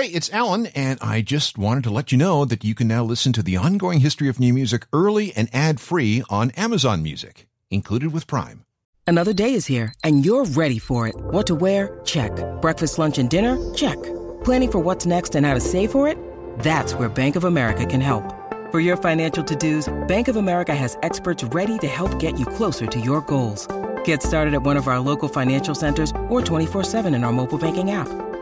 Hey, it's Alan, and I just wanted to let you know that you can now listen to the ongoing history of new music early and ad free on Amazon Music, included with Prime. Another day is here, and you're ready for it. What to wear? Check. Breakfast, lunch, and dinner? Check. Planning for what's next and how to save for it? That's where Bank of America can help. For your financial to dos, Bank of America has experts ready to help get you closer to your goals. Get started at one of our local financial centers or 24-7 in our mobile banking app.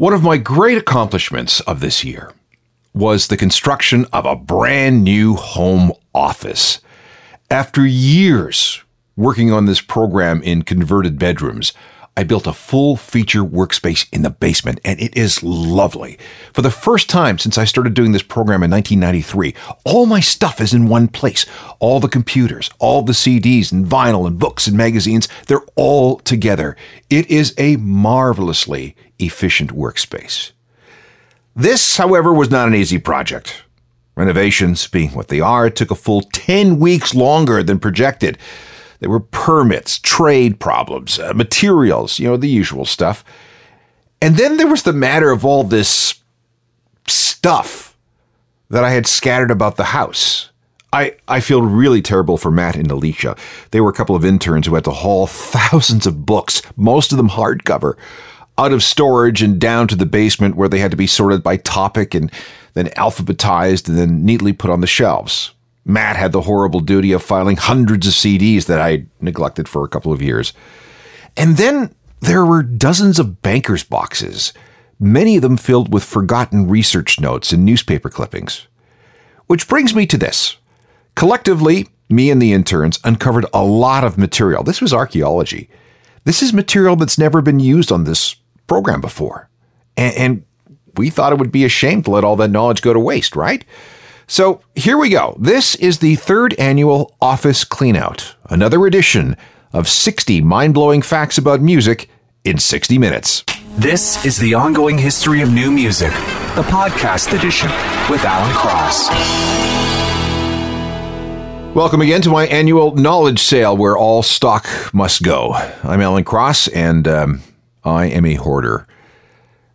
One of my great accomplishments of this year was the construction of a brand new home office. After years working on this program in converted bedrooms, I built a full feature workspace in the basement, and it is lovely. For the first time since I started doing this program in 1993, all my stuff is in one place. All the computers, all the CDs and vinyl and books and magazines, they're all together. It is a marvelously efficient workspace. This, however, was not an easy project. Renovations, being what they are, took a full 10 weeks longer than projected. There were permits, trade problems, uh, materials, you know, the usual stuff. And then there was the matter of all this stuff that I had scattered about the house. I, I feel really terrible for Matt and Alicia. They were a couple of interns who had to haul thousands of books, most of them hardcover, out of storage and down to the basement where they had to be sorted by topic and then alphabetized and then neatly put on the shelves. Matt had the horrible duty of filing hundreds of CDs that I neglected for a couple of years. And then there were dozens of banker's boxes, many of them filled with forgotten research notes and newspaper clippings. Which brings me to this. Collectively, me and the interns uncovered a lot of material. This was archaeology. This is material that's never been used on this program before. And, and we thought it would be a shame to let all that knowledge go to waste, right? So here we go. This is the third annual Office Cleanout, another edition of 60 mind blowing facts about music in 60 minutes. This is the ongoing history of new music, the podcast edition with Alan Cross. Welcome again to my annual knowledge sale where all stock must go. I'm Alan Cross and um, I am a hoarder.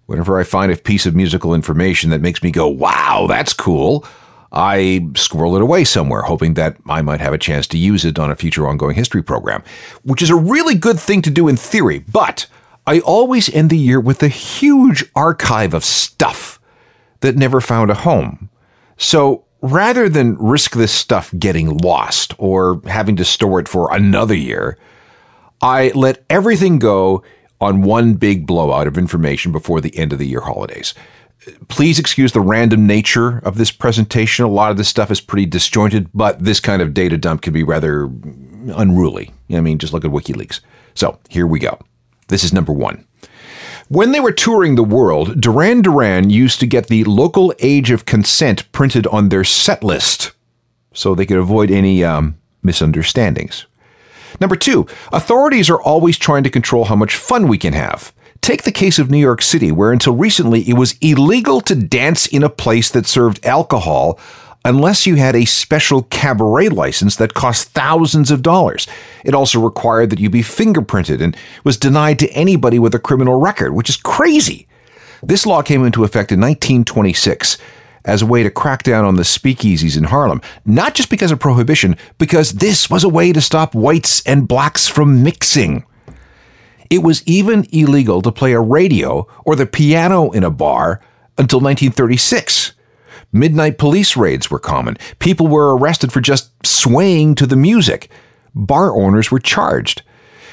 Whenever I find a piece of musical information that makes me go, wow, that's cool, I squirrel it away somewhere, hoping that I might have a chance to use it on a future ongoing history program, which is a really good thing to do in theory, but I always end the year with a huge archive of stuff that never found a home. So rather than risk this stuff getting lost or having to store it for another year, I let everything go on one big blowout of information before the end of the year holidays please excuse the random nature of this presentation. A lot of this stuff is pretty disjointed, but this kind of data dump can be rather unruly. I mean, just look at WikiLeaks. So here we go. This is number one. When they were touring the world, Duran Duran used to get the local age of consent printed on their set list so they could avoid any um, misunderstandings. Number two, authorities are always trying to control how much fun we can have. Take the case of New York City, where until recently it was illegal to dance in a place that served alcohol unless you had a special cabaret license that cost thousands of dollars. It also required that you be fingerprinted and was denied to anybody with a criminal record, which is crazy. This law came into effect in 1926 as a way to crack down on the speakeasies in Harlem, not just because of prohibition, because this was a way to stop whites and blacks from mixing. It was even illegal to play a radio or the piano in a bar until 1936. Midnight police raids were common. People were arrested for just swaying to the music. Bar owners were charged.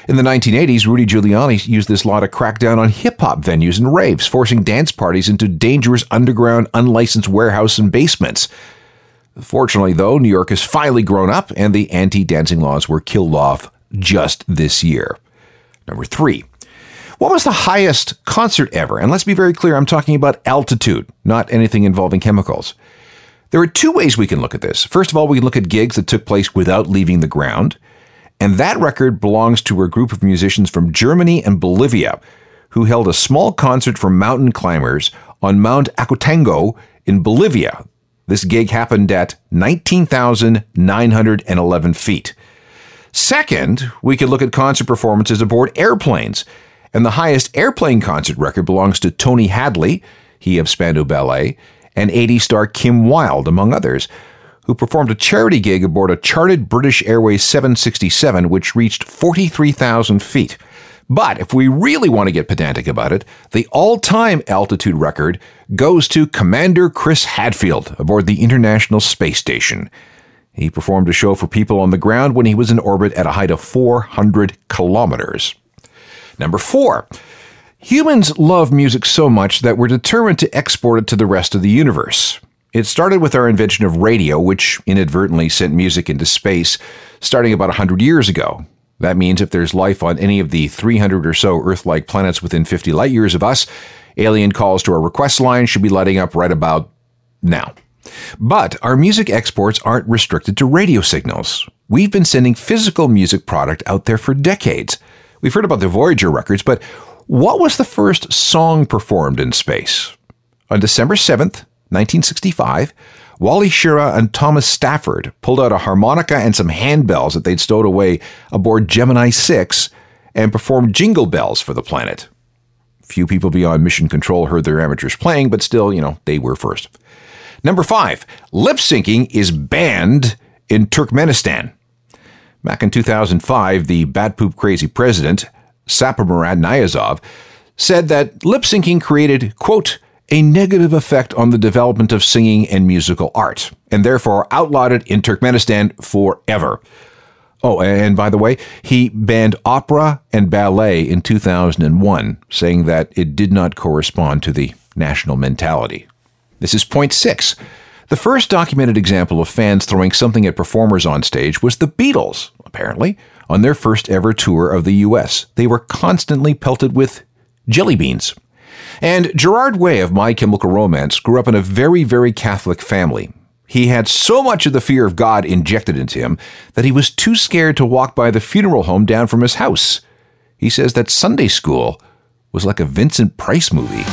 In the 1980s, Rudy Giuliani used this law to crack down on hip hop venues and raves, forcing dance parties into dangerous underground, unlicensed warehouse and basements. Fortunately, though, New York has finally grown up and the anti dancing laws were killed off just this year. Number three, what was the highest concert ever? And let's be very clear, I'm talking about altitude, not anything involving chemicals. There are two ways we can look at this. First of all, we can look at gigs that took place without leaving the ground. And that record belongs to a group of musicians from Germany and Bolivia who held a small concert for mountain climbers on Mount Acotango in Bolivia. This gig happened at 19,911 feet. Second, we could look at concert performances aboard airplanes. And the highest airplane concert record belongs to Tony Hadley, he of Spandau Ballet, and 80 star Kim Wilde, among others, who performed a charity gig aboard a chartered British Airways 767, which reached 43,000 feet. But if we really want to get pedantic about it, the all time altitude record goes to Commander Chris Hadfield aboard the International Space Station. He performed a show for people on the ground when he was in orbit at a height of 400 kilometers. Number four, humans love music so much that we're determined to export it to the rest of the universe. It started with our invention of radio, which inadvertently sent music into space starting about 100 years ago. That means if there's life on any of the 300 or so Earth like planets within 50 light years of us, alien calls to our request line should be lighting up right about now. But our music exports aren't restricted to radio signals. We've been sending physical music product out there for decades. We've heard about the Voyager records, but what was the first song performed in space? On December 7th, 1965, Wally Schirra and Thomas Stafford pulled out a harmonica and some handbells that they'd stowed away aboard Gemini 6 and performed jingle bells for the planet. Few people beyond mission control heard their amateurs playing, but still, you know, they were first. Number five, lip syncing is banned in Turkmenistan. Back in 2005, the bat poop crazy president, Saparmurat Niyazov, said that lip syncing created, quote, a negative effect on the development of singing and musical art, and therefore outlawed it in Turkmenistan forever. Oh, and by the way, he banned opera and ballet in 2001, saying that it did not correspond to the national mentality. This is point six. The first documented example of fans throwing something at performers on stage was the Beatles, apparently, on their first ever tour of the US. They were constantly pelted with jelly beans. And Gerard Way of My Chemical Romance grew up in a very, very Catholic family. He had so much of the fear of God injected into him that he was too scared to walk by the funeral home down from his house. He says that Sunday school was like a Vincent Price movie.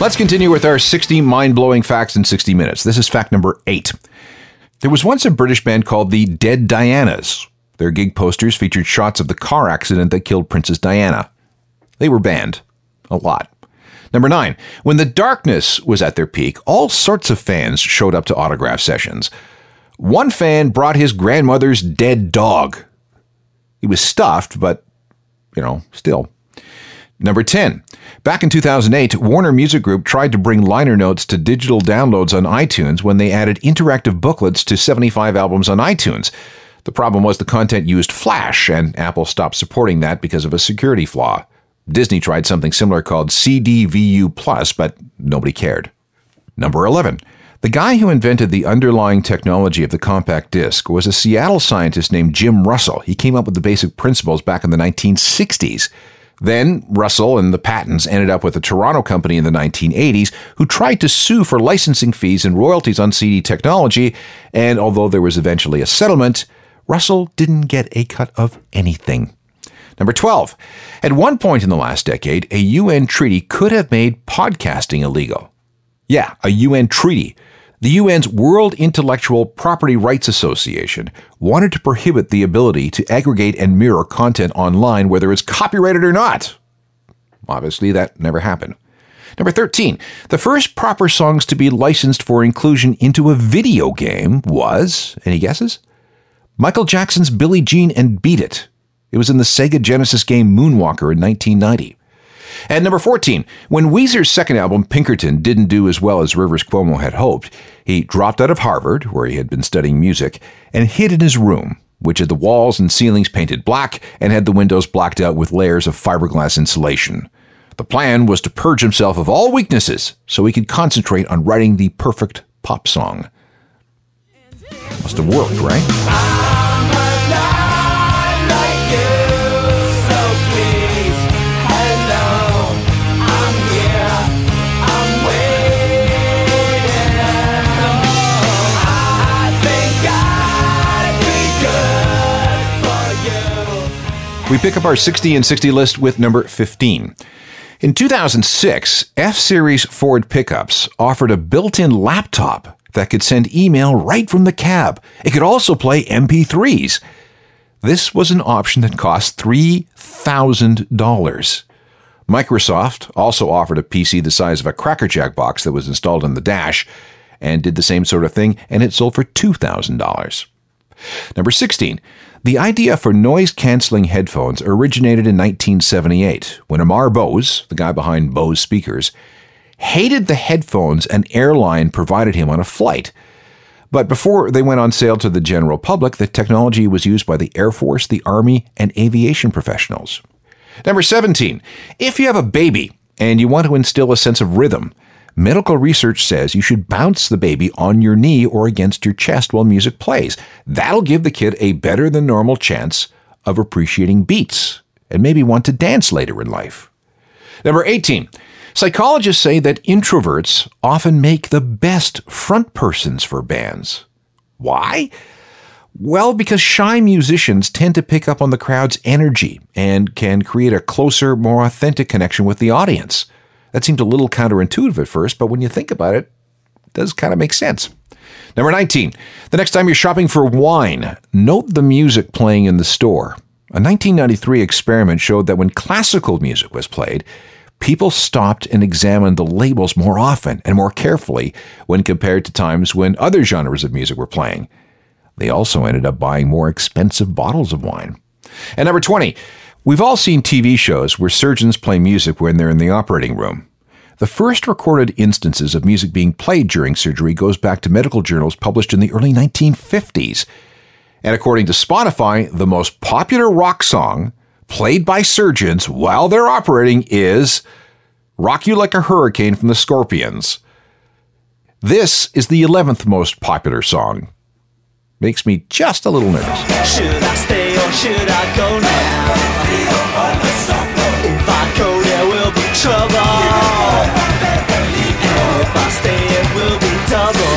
Let's continue with our 60 mind blowing facts in 60 minutes. This is fact number eight. There was once a British band called the Dead Dianas. Their gig posters featured shots of the car accident that killed Princess Diana. They were banned. A lot. Number nine, when the darkness was at their peak, all sorts of fans showed up to autograph sessions. One fan brought his grandmother's dead dog. He was stuffed, but, you know, still. Number 10. Back in 2008, Warner Music Group tried to bring liner notes to digital downloads on iTunes when they added interactive booklets to 75 albums on iTunes. The problem was the content used Flash, and Apple stopped supporting that because of a security flaw. Disney tried something similar called CDVU Plus, but nobody cared. Number 11. The guy who invented the underlying technology of the compact disc was a Seattle scientist named Jim Russell. He came up with the basic principles back in the 1960s. Then Russell and the patents ended up with a Toronto company in the 1980s who tried to sue for licensing fees and royalties on CD technology, and although there was eventually a settlement, Russell didn't get a cut of anything. Number 12. At one point in the last decade, a UN treaty could have made podcasting illegal. Yeah, a UN treaty the UN's World Intellectual Property Rights Association wanted to prohibit the ability to aggregate and mirror content online, whether it's copyrighted or not. Obviously, that never happened. Number 13. The first proper songs to be licensed for inclusion into a video game was, any guesses? Michael Jackson's Billie Jean and Beat It. It was in the Sega Genesis game Moonwalker in 1990. At number 14, when Weezer's second album, Pinkerton, didn't do as well as Rivers Cuomo had hoped, he dropped out of Harvard, where he had been studying music, and hid in his room, which had the walls and ceilings painted black and had the windows blacked out with layers of fiberglass insulation. The plan was to purge himself of all weaknesses so he could concentrate on writing the perfect pop song. Must have worked, right? We pick up our 60 and 60 list with number 15. In 2006, F Series Ford pickups offered a built in laptop that could send email right from the cab. It could also play MP3s. This was an option that cost $3,000. Microsoft also offered a PC the size of a Cracker Jack box that was installed in the dash and did the same sort of thing, and it sold for $2,000. Number 16. The idea for noise canceling headphones originated in 1978 when Amar Bose, the guy behind Bose speakers, hated the headphones an airline provided him on a flight. But before they went on sale to the general public, the technology was used by the Air Force, the Army, and aviation professionals. Number 17. If you have a baby and you want to instill a sense of rhythm, Medical research says you should bounce the baby on your knee or against your chest while music plays. That'll give the kid a better than normal chance of appreciating beats and maybe want to dance later in life. Number 18. Psychologists say that introverts often make the best front persons for bands. Why? Well, because shy musicians tend to pick up on the crowd's energy and can create a closer, more authentic connection with the audience. That seemed a little counterintuitive at first, but when you think about it, it does kind of make sense. Number 19. The next time you're shopping for wine, note the music playing in the store. A 1993 experiment showed that when classical music was played, people stopped and examined the labels more often and more carefully when compared to times when other genres of music were playing. They also ended up buying more expensive bottles of wine. And number 20. We've all seen TV shows where surgeons play music when they're in the operating room. The first recorded instances of music being played during surgery goes back to medical journals published in the early 1950s. And according to Spotify, the most popular rock song played by surgeons while they're operating is Rock You Like a Hurricane from the Scorpions. This is the 11th most popular song. Makes me just a little nervous. If I stay, it will be double.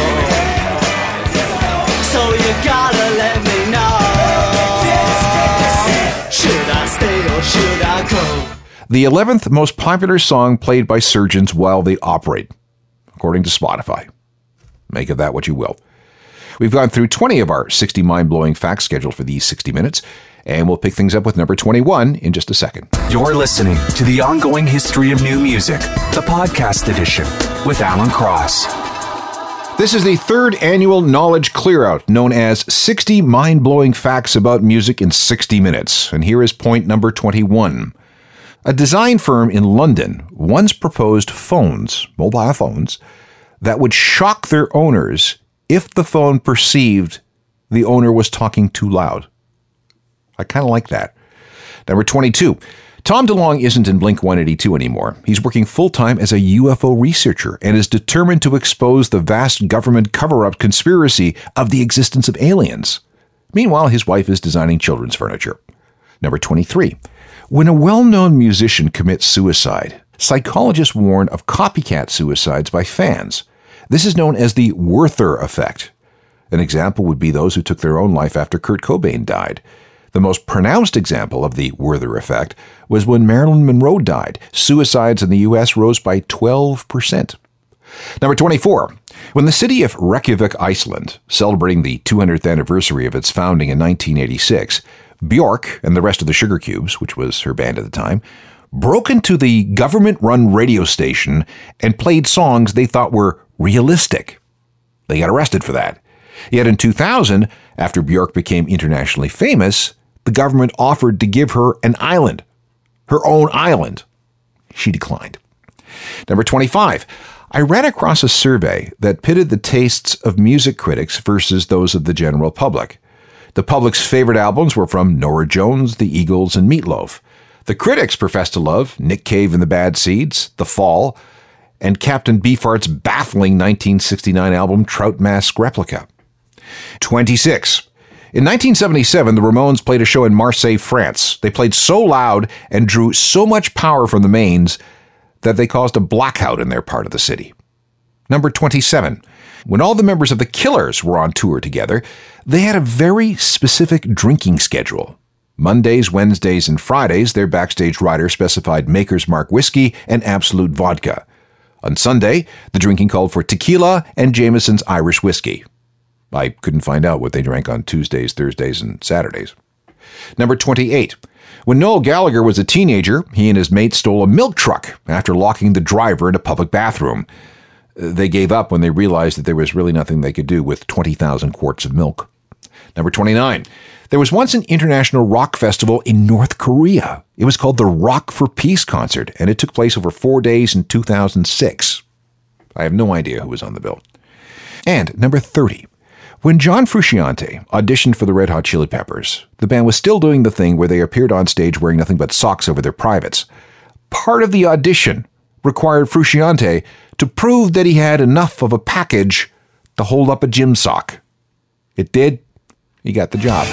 So you gotta let me know. Should I stay or should I go? The 11th most popular song played by surgeons while they operate, according to Spotify. Make of that what you will. We've gone through 20 of our 60 mind blowing facts scheduled for these 60 minutes, and we'll pick things up with number 21 in just a second. You're listening to the ongoing history of new music, the podcast edition with Alan Cross. This is the third annual Knowledge Clearout, known as 60 Mind Blowing Facts About Music in 60 Minutes. And here is point number 21. A design firm in London once proposed phones, mobile phones, that would shock their owners if the phone perceived the owner was talking too loud. I kind of like that. Number 22. Tom DeLonge isn't in Blink 182 anymore. He's working full time as a UFO researcher and is determined to expose the vast government cover up conspiracy of the existence of aliens. Meanwhile, his wife is designing children's furniture. Number 23. When a well known musician commits suicide, psychologists warn of copycat suicides by fans. This is known as the Werther effect. An example would be those who took their own life after Kurt Cobain died. The most pronounced example of the Werther effect was when Marilyn Monroe died. Suicides in the U.S. rose by 12%. Number 24. When the city of Reykjavik, Iceland, celebrating the 200th anniversary of its founding in 1986, Bjork and the rest of the Sugar Cubes, which was her band at the time, broke into the government run radio station and played songs they thought were realistic. They got arrested for that. Yet in 2000, after Bjork became internationally famous, the government offered to give her an island, her own island. she declined. Number 25. I ran across a survey that pitted the tastes of music critics versus those of the general public. The public's favorite albums were from Norah Jones, The Eagles, and Meatloaf. The critics professed to love Nick Cave and the Bad Seeds, The Fall, and Captain Beefheart's baffling 1969 album Trout Mask Replica. 26. In 1977, the Ramones played a show in Marseille, France. They played so loud and drew so much power from the mains that they caused a blackout in their part of the city. Number 27. When all the members of the Killers were on tour together, they had a very specific drinking schedule. Mondays, Wednesdays, and Fridays, their backstage rider specified Maker's Mark whiskey and Absolut vodka. On Sunday, the drinking called for tequila and Jameson's Irish whiskey. I couldn't find out what they drank on Tuesdays, Thursdays, and Saturdays. Number 28. When Noel Gallagher was a teenager, he and his mate stole a milk truck after locking the driver in a public bathroom. They gave up when they realized that there was really nothing they could do with 20,000 quarts of milk. Number 29. There was once an international rock festival in North Korea. It was called the Rock for Peace concert, and it took place over four days in 2006. I have no idea who was on the bill. And number 30. When John Frusciante auditioned for the Red Hot Chili Peppers, the band was still doing the thing where they appeared on stage wearing nothing but socks over their privates. Part of the audition required Frusciante to prove that he had enough of a package to hold up a gym sock. It did. He got the job.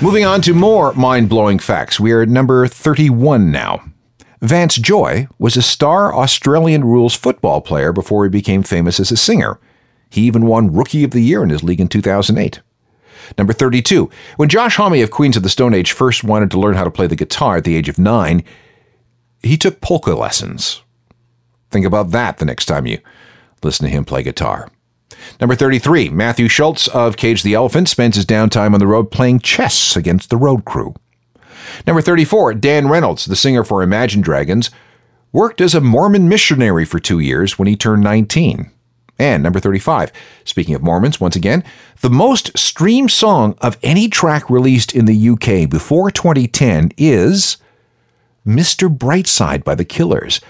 Moving on to more mind blowing facts. We are at number 31 now. Vance Joy was a star Australian rules football player before he became famous as a singer. He even won Rookie of the Year in his league in 2008. Number 32. When Josh Homme of Queens of the Stone Age first wanted to learn how to play the guitar at the age of nine, he took polka lessons. Think about that the next time you listen to him play guitar. Number 33. Matthew Shultz of Cage the Elephant spends his downtime on the road playing chess against the road crew. Number 34. Dan Reynolds, the singer for Imagine Dragons, worked as a Mormon missionary for two years when he turned 19. And number 35, speaking of Mormons, once again, the most streamed song of any track released in the UK before 2010 is Mr. Brightside by the Killers.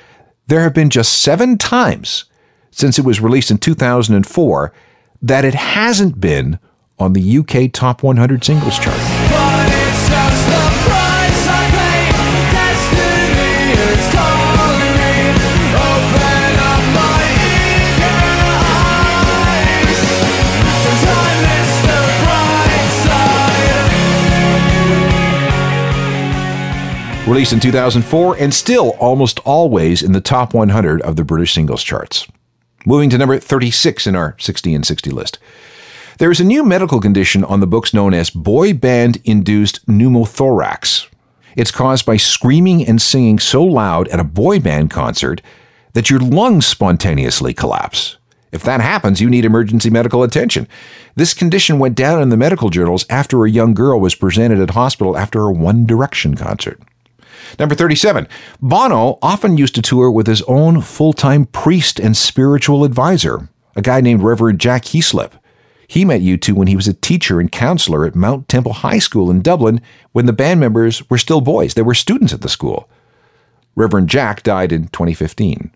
There have been just seven times since it was released in 2004 that it hasn't been on the UK Top 100 Singles Chart. But it's just the price I pay. Destiny is calling me. Open up my eager eyes. 'Cause I'm Mr. Brightside. Released in 2004 and still almost always in the top 100 of the British singles charts. Moving to number 36 in our 60 and 60 list. There is a new medical condition on the books known as boy band induced pneumothorax. It's caused by screaming and singing so loud at a boy band concert that your lungs spontaneously collapse. If that happens, you need emergency medical attention. This condition went down in the medical journals after a young girl was presented at hospital after a One Direction concert. Number 37. Bono often used to tour with his own full time priest and spiritual advisor, a guy named Reverend Jack Heaslip. He met U2 when he was a teacher and counselor at Mount Temple High School in Dublin when the band members were still boys. They were students at the school. Reverend Jack died in 2015.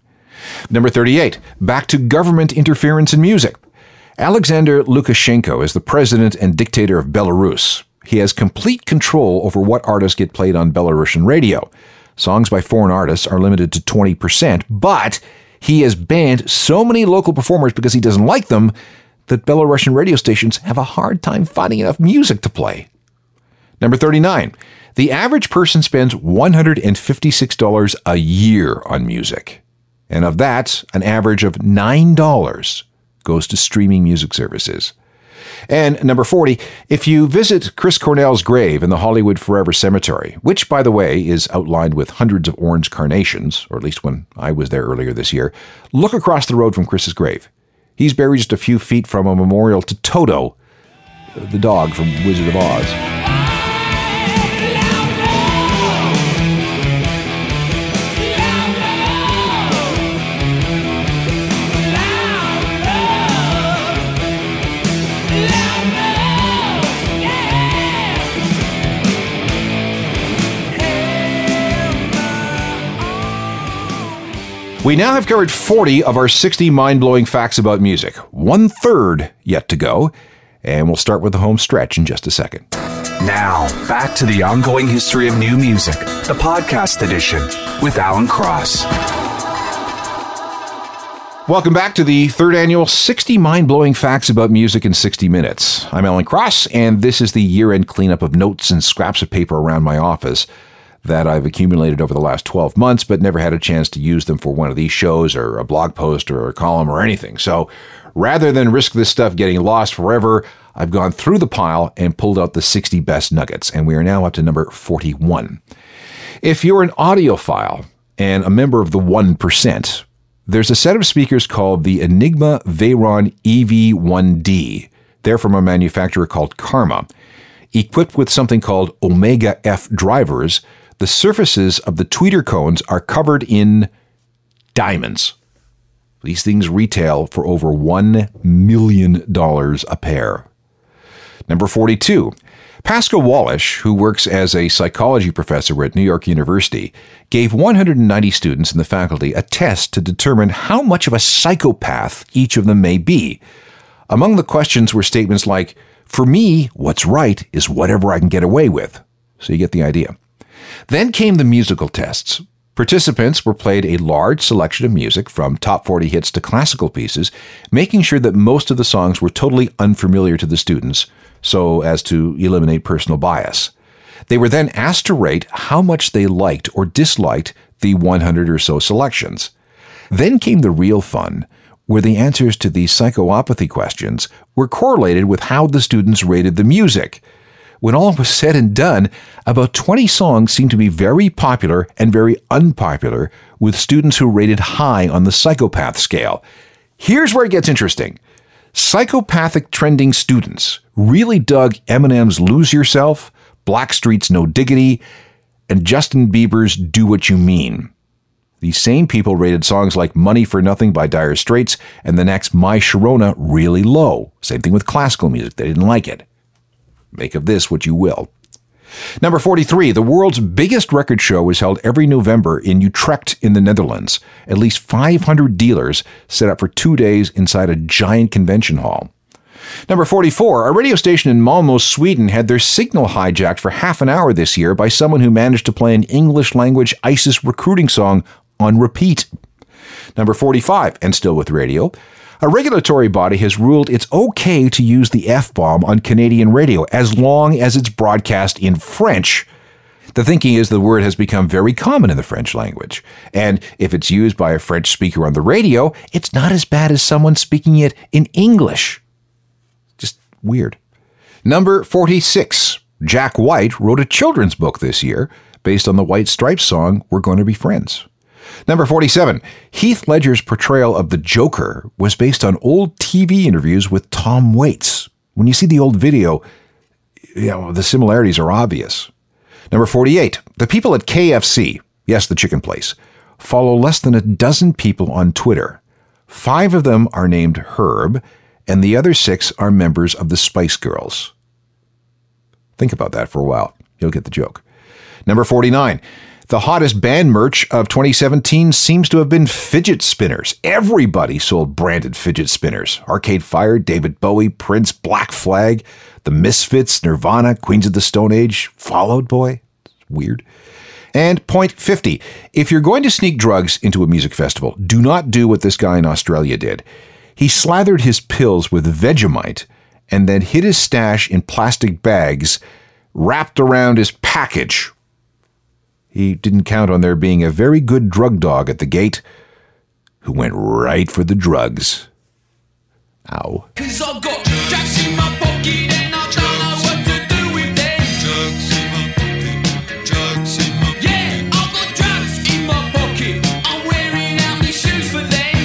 Number 38. Back to government interference in music. Alexander Lukashenko is the president and dictator of Belarus. He has complete control over what artists get played on Belarusian radio. Songs by foreign artists are limited to 20%, but he has banned so many local performers because he doesn't like them that Belarusian radio stations have a hard time finding enough music to play. Number 39. The average person spends $156 a year on music. And of that, an average of $9 goes to streaming music services. And number 40, if you visit Chris Cornell's grave in the Hollywood Forever Cemetery, which, by the way, is outlined with hundreds of orange carnations, or at least when I was there earlier this year, look across the road from Chris's grave. He's buried just a few feet from a memorial to Toto, the dog from Wizard of Oz. We now have covered 40 of our 60 mind blowing facts about music, one third yet to go, and we'll start with the home stretch in just a second. Now, back to the ongoing history of new music, the podcast edition with Alan Cross. Welcome back to the third annual 60 mind blowing facts about music in 60 minutes. I'm Alan Cross, and this is the year end cleanup of notes and scraps of paper around my office that I've accumulated over the last 12 months, but never had a chance to use them for one of these shows or a blog post or a column or anything. So rather than risk this stuff getting lost forever, I've gone through the pile and pulled out the 60 best nuggets, and we are now up to number 41. If you're an audiophile and a member of the 1%, there's a set of speakers called the Enigma Veyron EV1D. They're from a manufacturer called Karma. Equipped with something called Omega F drivers, the surfaces of the tweeter cones are covered in diamonds. These things retail for over $1 million a pair. Number 42. Pascal Wallisch, who works as a psychology professor at New York University, gave 190 students in the faculty a test to determine how much of a psychopath each of them may be. Among the questions were statements like, For me, what's right is whatever I can get away with. So you get the idea. Then came the musical tests. Participants were played a large selection of music from top 40 hits to classical pieces, making sure that most of the songs were totally unfamiliar to the students so as to eliminate personal bias. They were then asked to rate how much they liked or disliked the 100 or so selections. Then came the real fun, where the answers to these psychopathy questions were correlated with how the students rated the music. When all was said and done, about 20 songs seemed to be very popular and very unpopular, with students who rated high on the psychopath scale. Here's where it gets interesting. Psychopathic trending students really dug Eminem's Lose Yourself, Blackstreet's No Diggity, and Justin Bieber's Do What You Mean. These same people rated songs like Money for Nothing by Dire Straits and the Knack's My Sharona really low. Same thing with classical music, they didn't like it. Make of this what you will. Number 43, the world's biggest record show is held every November in Utrecht in the Netherlands. At least 500 dealers set up for two days inside a giant convention hall. Number 44, a radio station in Malmo, Sweden had their signal hijacked for half an hour this year by someone who managed to play an English language ISIS recruiting song on repeat. Number 45, and still with radio, a regulatory body has ruled it's okay to use the F bomb on Canadian radio as long as it's broadcast in French. The thinking is the word has become very common in the French language, and if it's used by a French speaker on the radio, it's not as bad as someone speaking it in English. Just weird. Number 46. Jack White wrote a children's book this year based on the White Stripes song We're Going to Be Friends. Number 47. Heath Ledger's portrayal of the Joker was based on old TV interviews with Tom Waits. When you see the old video, you know, the similarities are obvious. Number 48. The people at KFC, yes, the chicken place, follow less than a dozen people on Twitter. Five of them are named Herb, and the other six are members of the Spice Girls. Think about that for a while. You'll get the joke. Number 49. The hottest band merch of 2017 seems to have been fidget spinners. Everybody sold branded fidget spinners. Arcade Fire, David Bowie, Prince, Black Flag, The Misfits, Nirvana, Queens of the Stone Age, Fall Out Boy. It's weird. And point 50. If you're going to sneak drugs into a music festival, do not do what this guy in Australia did. He slathered his pills with Vegemite and then hid his stash in plastic bags wrapped around his package he didn't count on there being a very good drug dog at the gate who went right for the drugs. Ow. Cause I've got drugs in my pocket and I don't know what to do with them. Drugs in my pocket, drugs in my pocket. Yeah, I've got drugs in my pocket. I'm wearing out my shoes for them.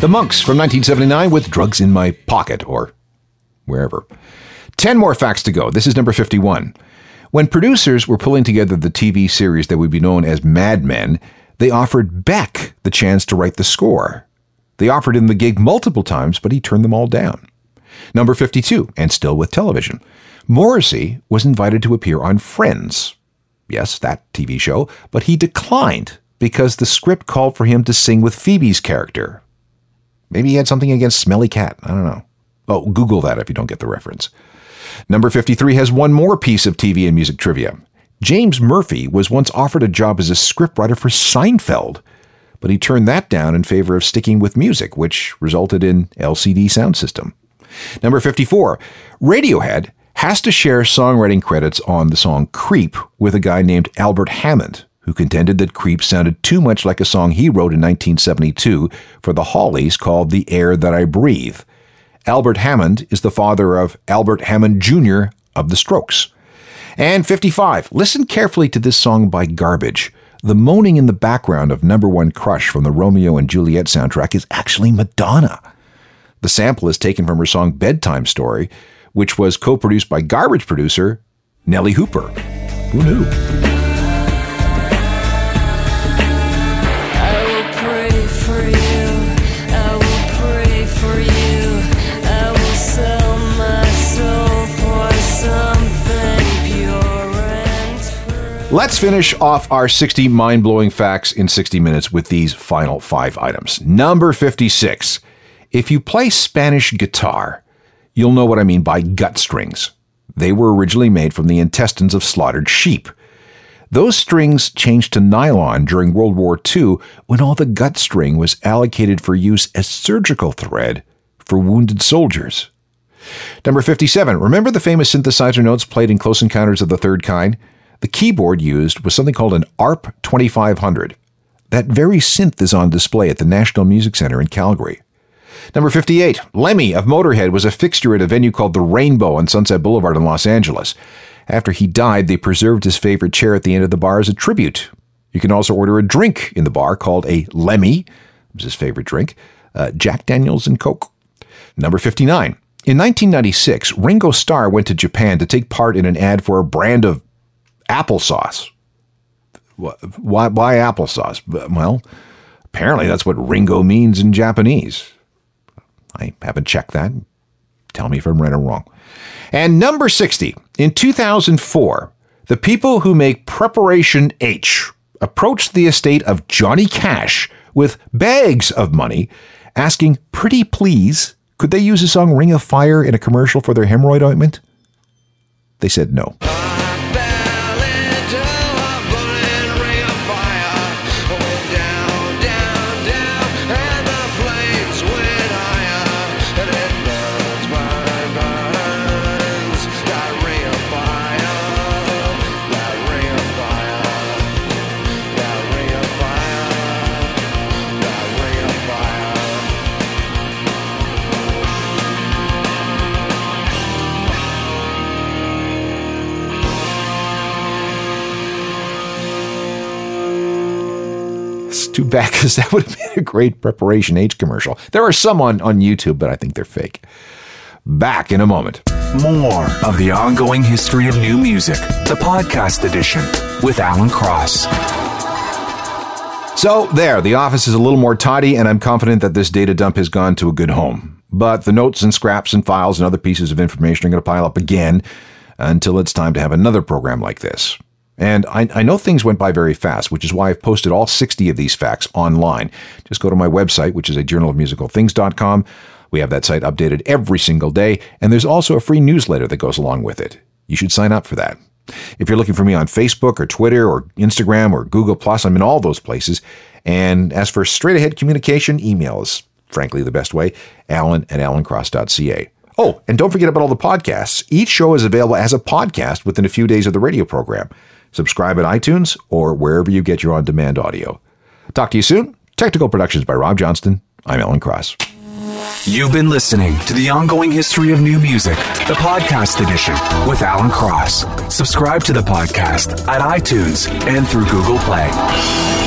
The Monks from 1979 with Drugs in My Pocket, or wherever. Ten more facts to go. This is number 51. When producers were pulling together the TV series that would be known as Mad Men, they offered Beck the chance to write the score. They offered him the gig multiple times, but he turned them all down. Number 52, and still with television, Morrissey was invited to appear on Friends. Yes, that TV show, but he declined because the script called for him to sing with Phoebe's character. Maybe he had something against Smelly Cat. I don't know. Oh, Google that if you don't get the reference. Number 53 has one more piece of TV and music trivia. James Murphy was once offered a job as a scriptwriter for Seinfeld, but he turned that down in favor of sticking with music, which resulted in LCD sound system. Number 54, Radiohead has to share songwriting credits on the song Creep with a guy named Albert Hammond, who contended that Creep sounded too much like a song he wrote in 1972 for the Hollies called The Air That I Breathe. Albert Hammond is the father of Albert Hammond Jr. of The Strokes. And 55, listen carefully to this song by Garbage. The moaning in the background of Number One Crush from the Romeo and Juliet soundtrack is actually Madonna. The sample is taken from her song Bedtime Story, which was co produced by Garbage producer Nellee Hooper. Who knew? Let's finish off our 60 mind blowing facts in 60 minutes with these final five items. Number 56. If you play Spanish guitar, you'll know what I mean by gut strings. They were originally made from the intestines of slaughtered sheep. Those strings changed to nylon during World War II when all the gut string was allocated for use as surgical thread for wounded soldiers. Number 57. Remember the famous synthesizer notes played in Close Encounters of the Third Kind? The keyboard used was something called an ARP 2500. That very synth is on display at the National Music Center in Calgary. Number 58. Lemmy of Motorhead was a fixture at a venue called the Rainbow on Sunset Boulevard in Los Angeles. After he died, they preserved his favorite chair at the end of the bar as a tribute. You can also order a drink in the bar called a Lemmy, It was his favorite drink, uh, Jack Daniels and Coke. Number 59. In 1996, Ringo Starr went to Japan to take part in an ad for a brand of applesauce. Wh- Why, why applesauce? Well, apparently that's what Ringo means in Japanese. I haven't checked that. Tell me if I'm right or wrong. And number 60. In 2004, the people who make Preparation H approached the estate of Johnny Cash with bags of money, asking, pretty please, could they use the song Ring of Fire in a commercial for their hemorrhoid ointment? They said no. Too bad because that would have been a great Preparation H commercial. There are some on, on YouTube, but I think they're fake. Back in a moment. More of the ongoing history of new music, the podcast edition with Alan Cross. So, there, the office is a little more tidy, and I'm confident that this data dump has gone to a good home. But the notes and scraps and files and other pieces of information are going to pile up again until it's time to have another program like this. And I, I know things went by very fast, which is why I've posted all 60 of these facts online. Just go to my website, which is a journalofmusicalthings.com. We have that site updated every single day, and there's also a free newsletter that goes along with it. You should sign up for that. If you're looking for me on Facebook or Twitter or Instagram or Google Plus, I'm in all those places. And as for straight ahead communication, email is frankly the best way. Alan at alancross.ca. Oh, and don't forget about all the podcasts. Each show is available as a podcast within a few days of the radio program. Subscribe at iTunes or wherever you get your on demand audio. Talk to you soon. Technical Productions by Rob Johnston. I'm Alan Cross. You've been listening to the ongoing history of new music, the podcast edition with Alan Cross. Subscribe to the podcast at iTunes and through Google Play.